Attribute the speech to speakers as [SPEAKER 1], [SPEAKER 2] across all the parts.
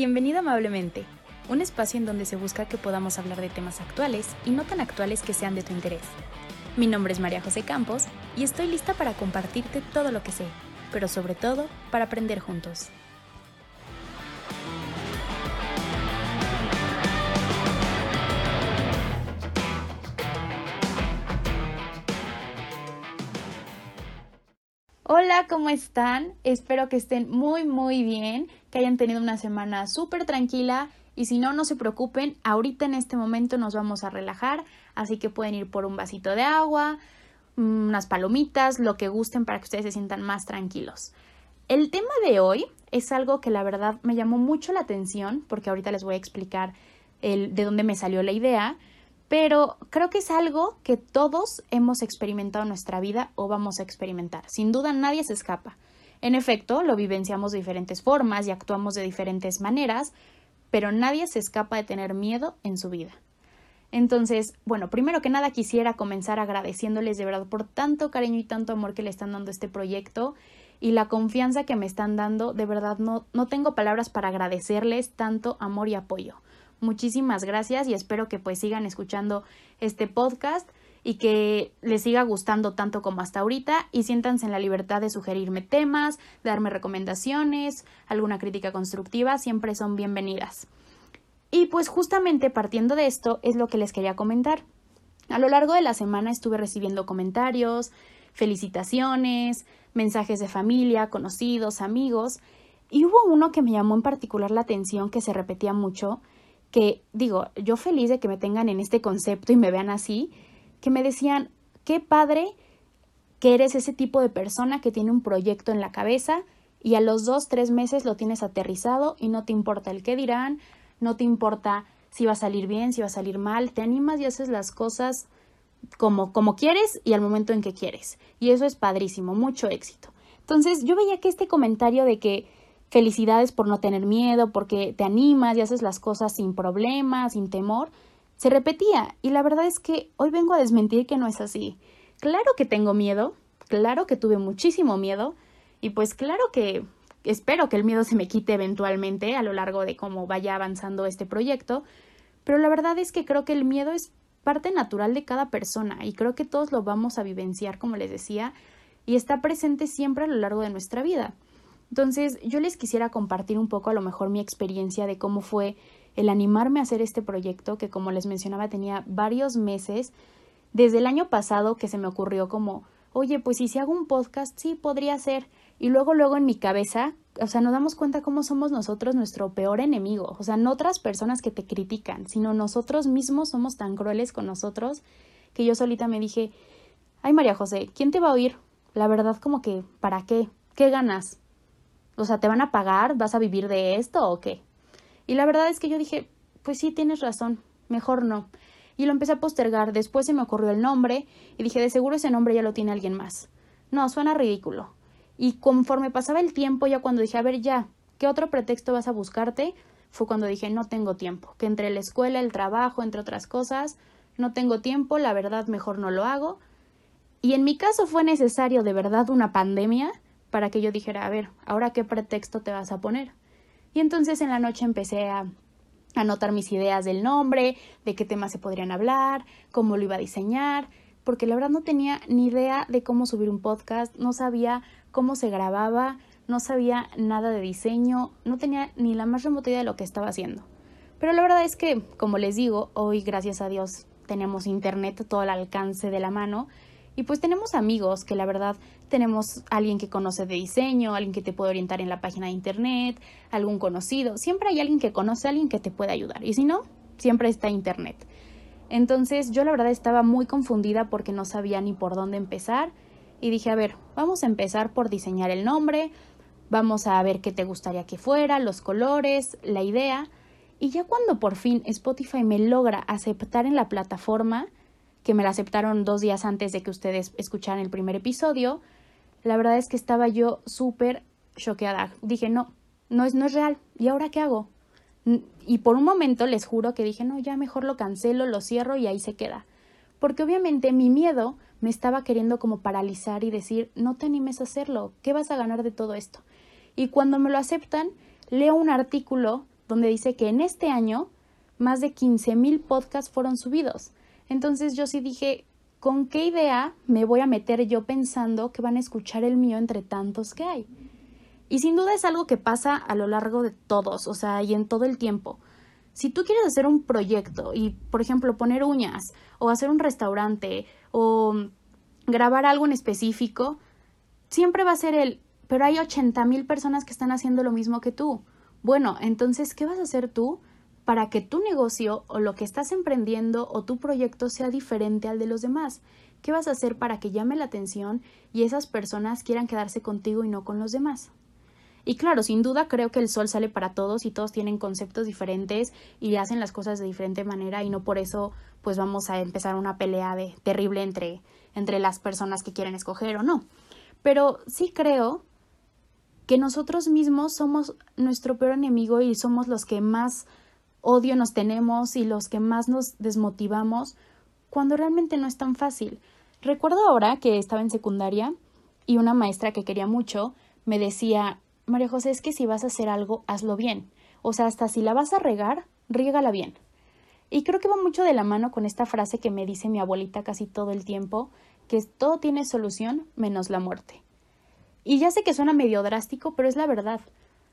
[SPEAKER 1] Bienvenido amablemente, un espacio en donde se busca que podamos hablar de temas actuales y no tan actuales que sean de tu interés. Mi nombre es María José Campos y estoy lista para compartirte todo lo que sé, pero sobre todo para aprender juntos. Hola, ¿cómo están? Espero que estén muy, muy bien, que hayan tenido una semana súper tranquila y si no, no se preocupen, ahorita en este momento nos vamos a relajar, así que pueden ir por un vasito de agua, unas palomitas, lo que gusten para que ustedes se sientan más tranquilos. El tema de hoy es algo que la verdad me llamó mucho la atención, porque ahorita les voy a explicar el, de dónde me salió la idea, pero creo que es algo que todos hemos experimentado en nuestra vida o vamos a experimentar. Sin duda nadie se escapa. En efecto, lo vivenciamos de diferentes formas y actuamos de diferentes maneras, pero nadie se escapa de tener miedo en su vida. Entonces, bueno, primero que nada quisiera comenzar agradeciéndoles de verdad por tanto cariño y tanto amor que le están dando este proyecto y la confianza que me están dando. De verdad no, no tengo palabras para agradecerles tanto amor y apoyo. Muchísimas gracias y espero que pues sigan escuchando este podcast y que les siga gustando tanto como hasta ahorita y siéntanse en la libertad de sugerirme temas, darme recomendaciones, alguna crítica constructiva, siempre son bienvenidas. Y pues justamente partiendo de esto es lo que les quería comentar. A lo largo de la semana estuve recibiendo comentarios, felicitaciones, mensajes de familia, conocidos, amigos, y hubo uno que me llamó en particular la atención que se repetía mucho, que digo, yo feliz de que me tengan en este concepto y me vean así, que me decían, qué padre que eres ese tipo de persona que tiene un proyecto en la cabeza y a los dos, tres meses lo tienes aterrizado y no te importa el qué dirán, no te importa si va a salir bien, si va a salir mal, te animas y haces las cosas como, como quieres y al momento en que quieres. Y eso es padrísimo, mucho éxito. Entonces yo veía que este comentario de que felicidades por no tener miedo, porque te animas y haces las cosas sin problemas, sin temor, se repetía. Y la verdad es que hoy vengo a desmentir que no es así. Claro que tengo miedo, claro que tuve muchísimo miedo, y pues claro que espero que el miedo se me quite eventualmente a lo largo de cómo vaya avanzando este proyecto, pero la verdad es que creo que el miedo es parte natural de cada persona y creo que todos lo vamos a vivenciar, como les decía, y está presente siempre a lo largo de nuestra vida. Entonces, yo les quisiera compartir un poco a lo mejor mi experiencia de cómo fue el animarme a hacer este proyecto, que como les mencionaba tenía varios meses, desde el año pasado que se me ocurrió como, oye, pues si hago un podcast, sí, podría ser. Y luego, luego en mi cabeza, o sea, nos damos cuenta cómo somos nosotros nuestro peor enemigo. O sea, no otras personas que te critican, sino nosotros mismos somos tan crueles con nosotros que yo solita me dije, ay María José, ¿quién te va a oír? La verdad como que, ¿para qué? ¿Qué ganas? O sea, ¿te van a pagar? ¿Vas a vivir de esto o qué? Y la verdad es que yo dije, pues sí, tienes razón, mejor no. Y lo empecé a postergar. Después se me ocurrió el nombre y dije, de seguro ese nombre ya lo tiene alguien más. No, suena ridículo. Y conforme pasaba el tiempo, ya cuando dije, a ver, ya, ¿qué otro pretexto vas a buscarte? Fue cuando dije, no tengo tiempo. Que entre la escuela, el trabajo, entre otras cosas, no tengo tiempo, la verdad mejor no lo hago. Y en mi caso fue necesario de verdad una pandemia para que yo dijera, a ver, ahora qué pretexto te vas a poner. Y entonces en la noche empecé a anotar mis ideas del nombre, de qué temas se podrían hablar, cómo lo iba a diseñar, porque la verdad no tenía ni idea de cómo subir un podcast, no sabía cómo se grababa, no sabía nada de diseño, no tenía ni la más remota idea de lo que estaba haciendo. Pero la verdad es que, como les digo, hoy gracias a Dios tenemos internet todo al alcance de la mano y pues tenemos amigos que la verdad tenemos alguien que conoce de diseño, alguien que te puede orientar en la página de internet, algún conocido. Siempre hay alguien que conoce alguien que te puede ayudar. Y si no, siempre está internet. Entonces yo la verdad estaba muy confundida porque no sabía ni por dónde empezar. Y dije, a ver, vamos a empezar por diseñar el nombre, vamos a ver qué te gustaría que fuera, los colores, la idea. Y ya cuando por fin Spotify me logra aceptar en la plataforma, que me la aceptaron dos días antes de que ustedes escucharan el primer episodio, la verdad es que estaba yo súper choqueada. Dije, no, no es, no es real. ¿Y ahora qué hago? Y por un momento les juro que dije, no, ya mejor lo cancelo, lo cierro y ahí se queda. Porque obviamente mi miedo me estaba queriendo como paralizar y decir, no te animes a hacerlo, ¿qué vas a ganar de todo esto? Y cuando me lo aceptan, leo un artículo donde dice que en este año más de 15 mil podcasts fueron subidos. Entonces yo sí dije, ¿con qué idea me voy a meter yo pensando que van a escuchar el mío entre tantos que hay? Y sin duda es algo que pasa a lo largo de todos, o sea, y en todo el tiempo. Si tú quieres hacer un proyecto y, por ejemplo, poner uñas o hacer un restaurante o grabar algo en específico, siempre va a ser el, pero hay 80 mil personas que están haciendo lo mismo que tú. Bueno, entonces, ¿qué vas a hacer tú para que tu negocio o lo que estás emprendiendo o tu proyecto sea diferente al de los demás? ¿Qué vas a hacer para que llame la atención y esas personas quieran quedarse contigo y no con los demás? Y claro, sin duda creo que el sol sale para todos y todos tienen conceptos diferentes y hacen las cosas de diferente manera y no por eso pues vamos a empezar una pelea de terrible entre entre las personas que quieren escoger o no. Pero sí creo que nosotros mismos somos nuestro peor enemigo y somos los que más odio nos tenemos y los que más nos desmotivamos cuando realmente no es tan fácil. Recuerdo ahora que estaba en secundaria y una maestra que quería mucho me decía, María José, es que si vas a hacer algo, hazlo bien. O sea, hasta si la vas a regar, rígala bien. Y creo que va mucho de la mano con esta frase que me dice mi abuelita casi todo el tiempo, que todo tiene solución menos la muerte. Y ya sé que suena medio drástico, pero es la verdad.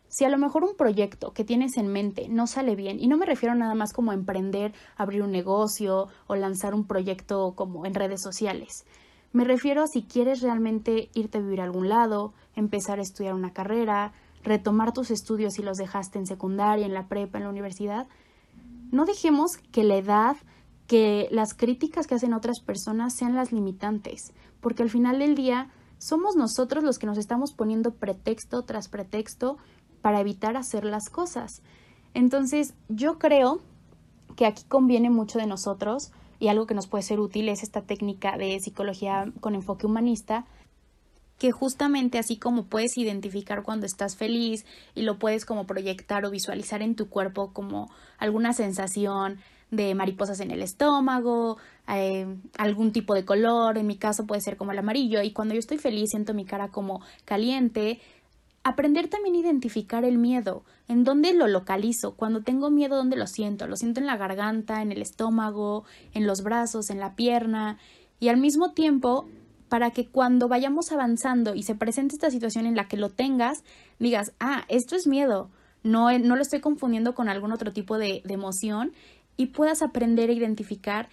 [SPEAKER 1] Si a lo mejor un proyecto que tienes en mente no sale bien, y no me refiero nada más como a emprender, abrir un negocio o lanzar un proyecto como en redes sociales, me refiero a si quieres realmente irte a vivir a algún lado, empezar a estudiar una carrera, retomar tus estudios si los dejaste en secundaria, en la prepa, en la universidad, no dejemos que la edad, que las críticas que hacen otras personas sean las limitantes, porque al final del día somos nosotros los que nos estamos poniendo pretexto tras pretexto para evitar hacer las cosas. Entonces, yo creo que aquí conviene mucho de nosotros y algo que nos puede ser útil es esta técnica de psicología con enfoque humanista, que justamente así como puedes identificar cuando estás feliz y lo puedes como proyectar o visualizar en tu cuerpo como alguna sensación de mariposas en el estómago, eh, algún tipo de color, en mi caso puede ser como el amarillo y cuando yo estoy feliz siento mi cara como caliente, aprender también a identificar el miedo, en dónde lo localizo, cuando tengo miedo, dónde lo siento, lo siento en la garganta, en el estómago, en los brazos, en la pierna y al mismo tiempo para que cuando vayamos avanzando y se presente esta situación en la que lo tengas, digas, ah, esto es miedo, no, no lo estoy confundiendo con algún otro tipo de, emoción y puedas aprender a identificar.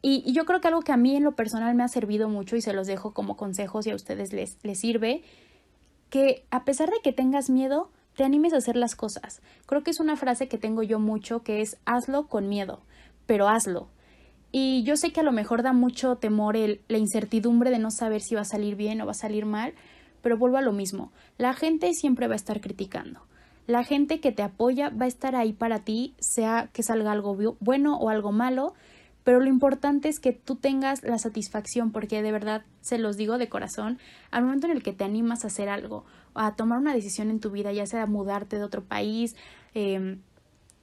[SPEAKER 1] Y, yo creo que algo que a mí en lo personal me ha servido mucho y se los dejo como consejos y a ustedes les, les sirve, que a pesar de que tengas miedo, te animes a hacer las cosas. Creo que es una frase que tengo yo mucho que es hazlo con miedo, pero hazlo. Y yo sé que a lo mejor da mucho temor el, la incertidumbre de no saber si va a salir bien o va a salir mal, pero vuelvo a lo mismo. La gente siempre va a estar criticando. La gente que te apoya va a estar ahí para ti, sea que salga algo bueno o algo malo, pero lo importante es que tú tengas la satisfacción, porque de verdad se los digo de corazón, al momento en el que te animas a hacer algo, a tomar una decisión en tu vida, ya sea mudarte de otro país, eh,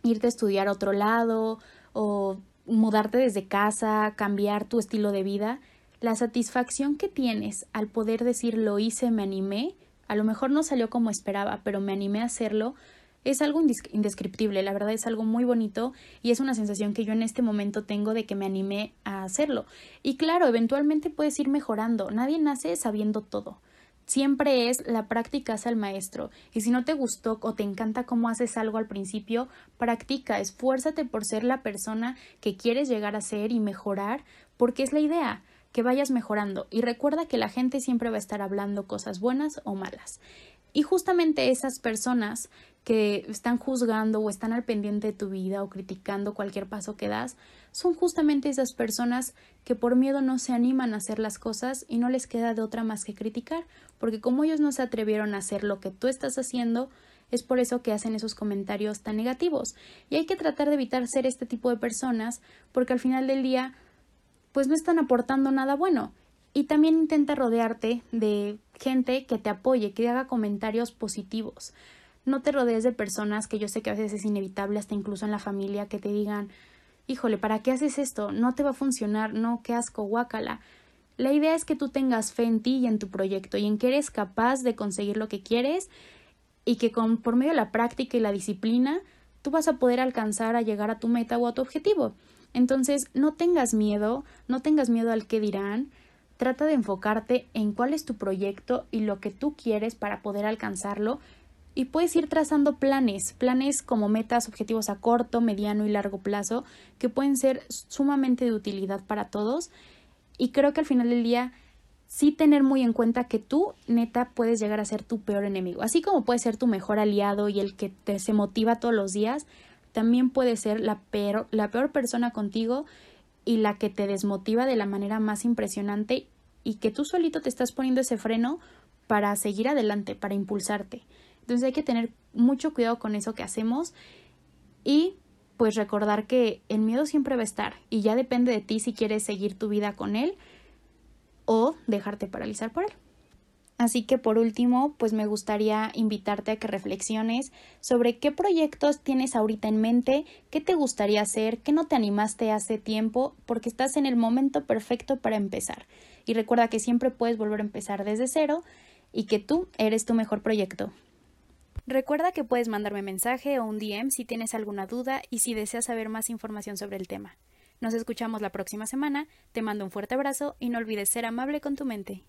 [SPEAKER 1] irte a estudiar a otro lado o mudarte desde casa, cambiar tu estilo de vida, la satisfacción que tienes al poder decir lo hice, me animé, a lo mejor no salió como esperaba, pero me animé a hacerlo, es algo indescriptible, la verdad es algo muy bonito y es una sensación que yo en este momento tengo de que me animé a hacerlo. Y claro, eventualmente puedes ir mejorando, nadie nace sabiendo todo. Siempre es la práctica hace al maestro. Y si no te gustó o te encanta cómo haces algo al principio, practica, esfuérzate por ser la persona que quieres llegar a ser y mejorar, porque es la idea, que vayas mejorando. Y recuerda que la gente siempre va a estar hablando cosas buenas o malas. Y justamente esas personas que están juzgando o están al pendiente de tu vida o criticando cualquier paso que das, son justamente esas personas que por miedo no se animan a hacer las cosas y no les queda de otra más que criticar, porque como ellos no se atrevieron a hacer lo que tú estás haciendo, es por eso que hacen esos comentarios tan negativos. Y hay que tratar de evitar ser este tipo de personas, porque al final del día, pues no están aportando nada bueno. Y también intenta rodearte de gente que te apoye, que haga comentarios positivos. No te rodees de personas que yo sé que a veces es inevitable, hasta incluso en la familia, que te digan, híjole, ¿para qué haces esto? No te va a funcionar, no, qué asco, guácala. La idea es que tú tengas fe en ti y en tu proyecto y en que eres capaz de conseguir lo que quieres y que con, por medio de la práctica y la disciplina tú vas a poder alcanzar a llegar a tu meta o a tu objetivo. Entonces, no tengas miedo, no tengas miedo al que dirán, trata de enfocarte en cuál es tu proyecto y lo que tú quieres para poder alcanzarlo y puedes ir trazando planes, planes como metas, objetivos a corto, mediano y largo plazo que pueden ser sumamente de utilidad para todos y creo que al final del día sí tener muy en cuenta que tú, neta, puedes llegar a ser tu peor enemigo. Así como puedes ser tu mejor aliado y el que te se motiva todos los días, también puede ser la peor, la peor persona contigo y la que te desmotiva de la manera más impresionante y que tú solito te estás poniendo ese freno para seguir adelante, para impulsarte. Entonces hay que tener mucho cuidado con eso que hacemos y pues recordar que el miedo siempre va a estar y ya depende de ti si quieres seguir tu vida con él o dejarte paralizar por él. Así que por último, pues me gustaría invitarte a que reflexiones sobre qué proyectos tienes ahorita en mente, qué te gustaría hacer, qué no te animaste hace tiempo, porque estás en el momento perfecto para empezar. Y recuerda que siempre puedes volver a empezar desde cero y que tú eres tu mejor proyecto. Recuerda que puedes mandarme mensaje o un DM si tienes alguna duda y si deseas saber más información sobre el tema. Nos escuchamos la próxima semana, te mando un fuerte abrazo y no olvides ser amable con tu mente.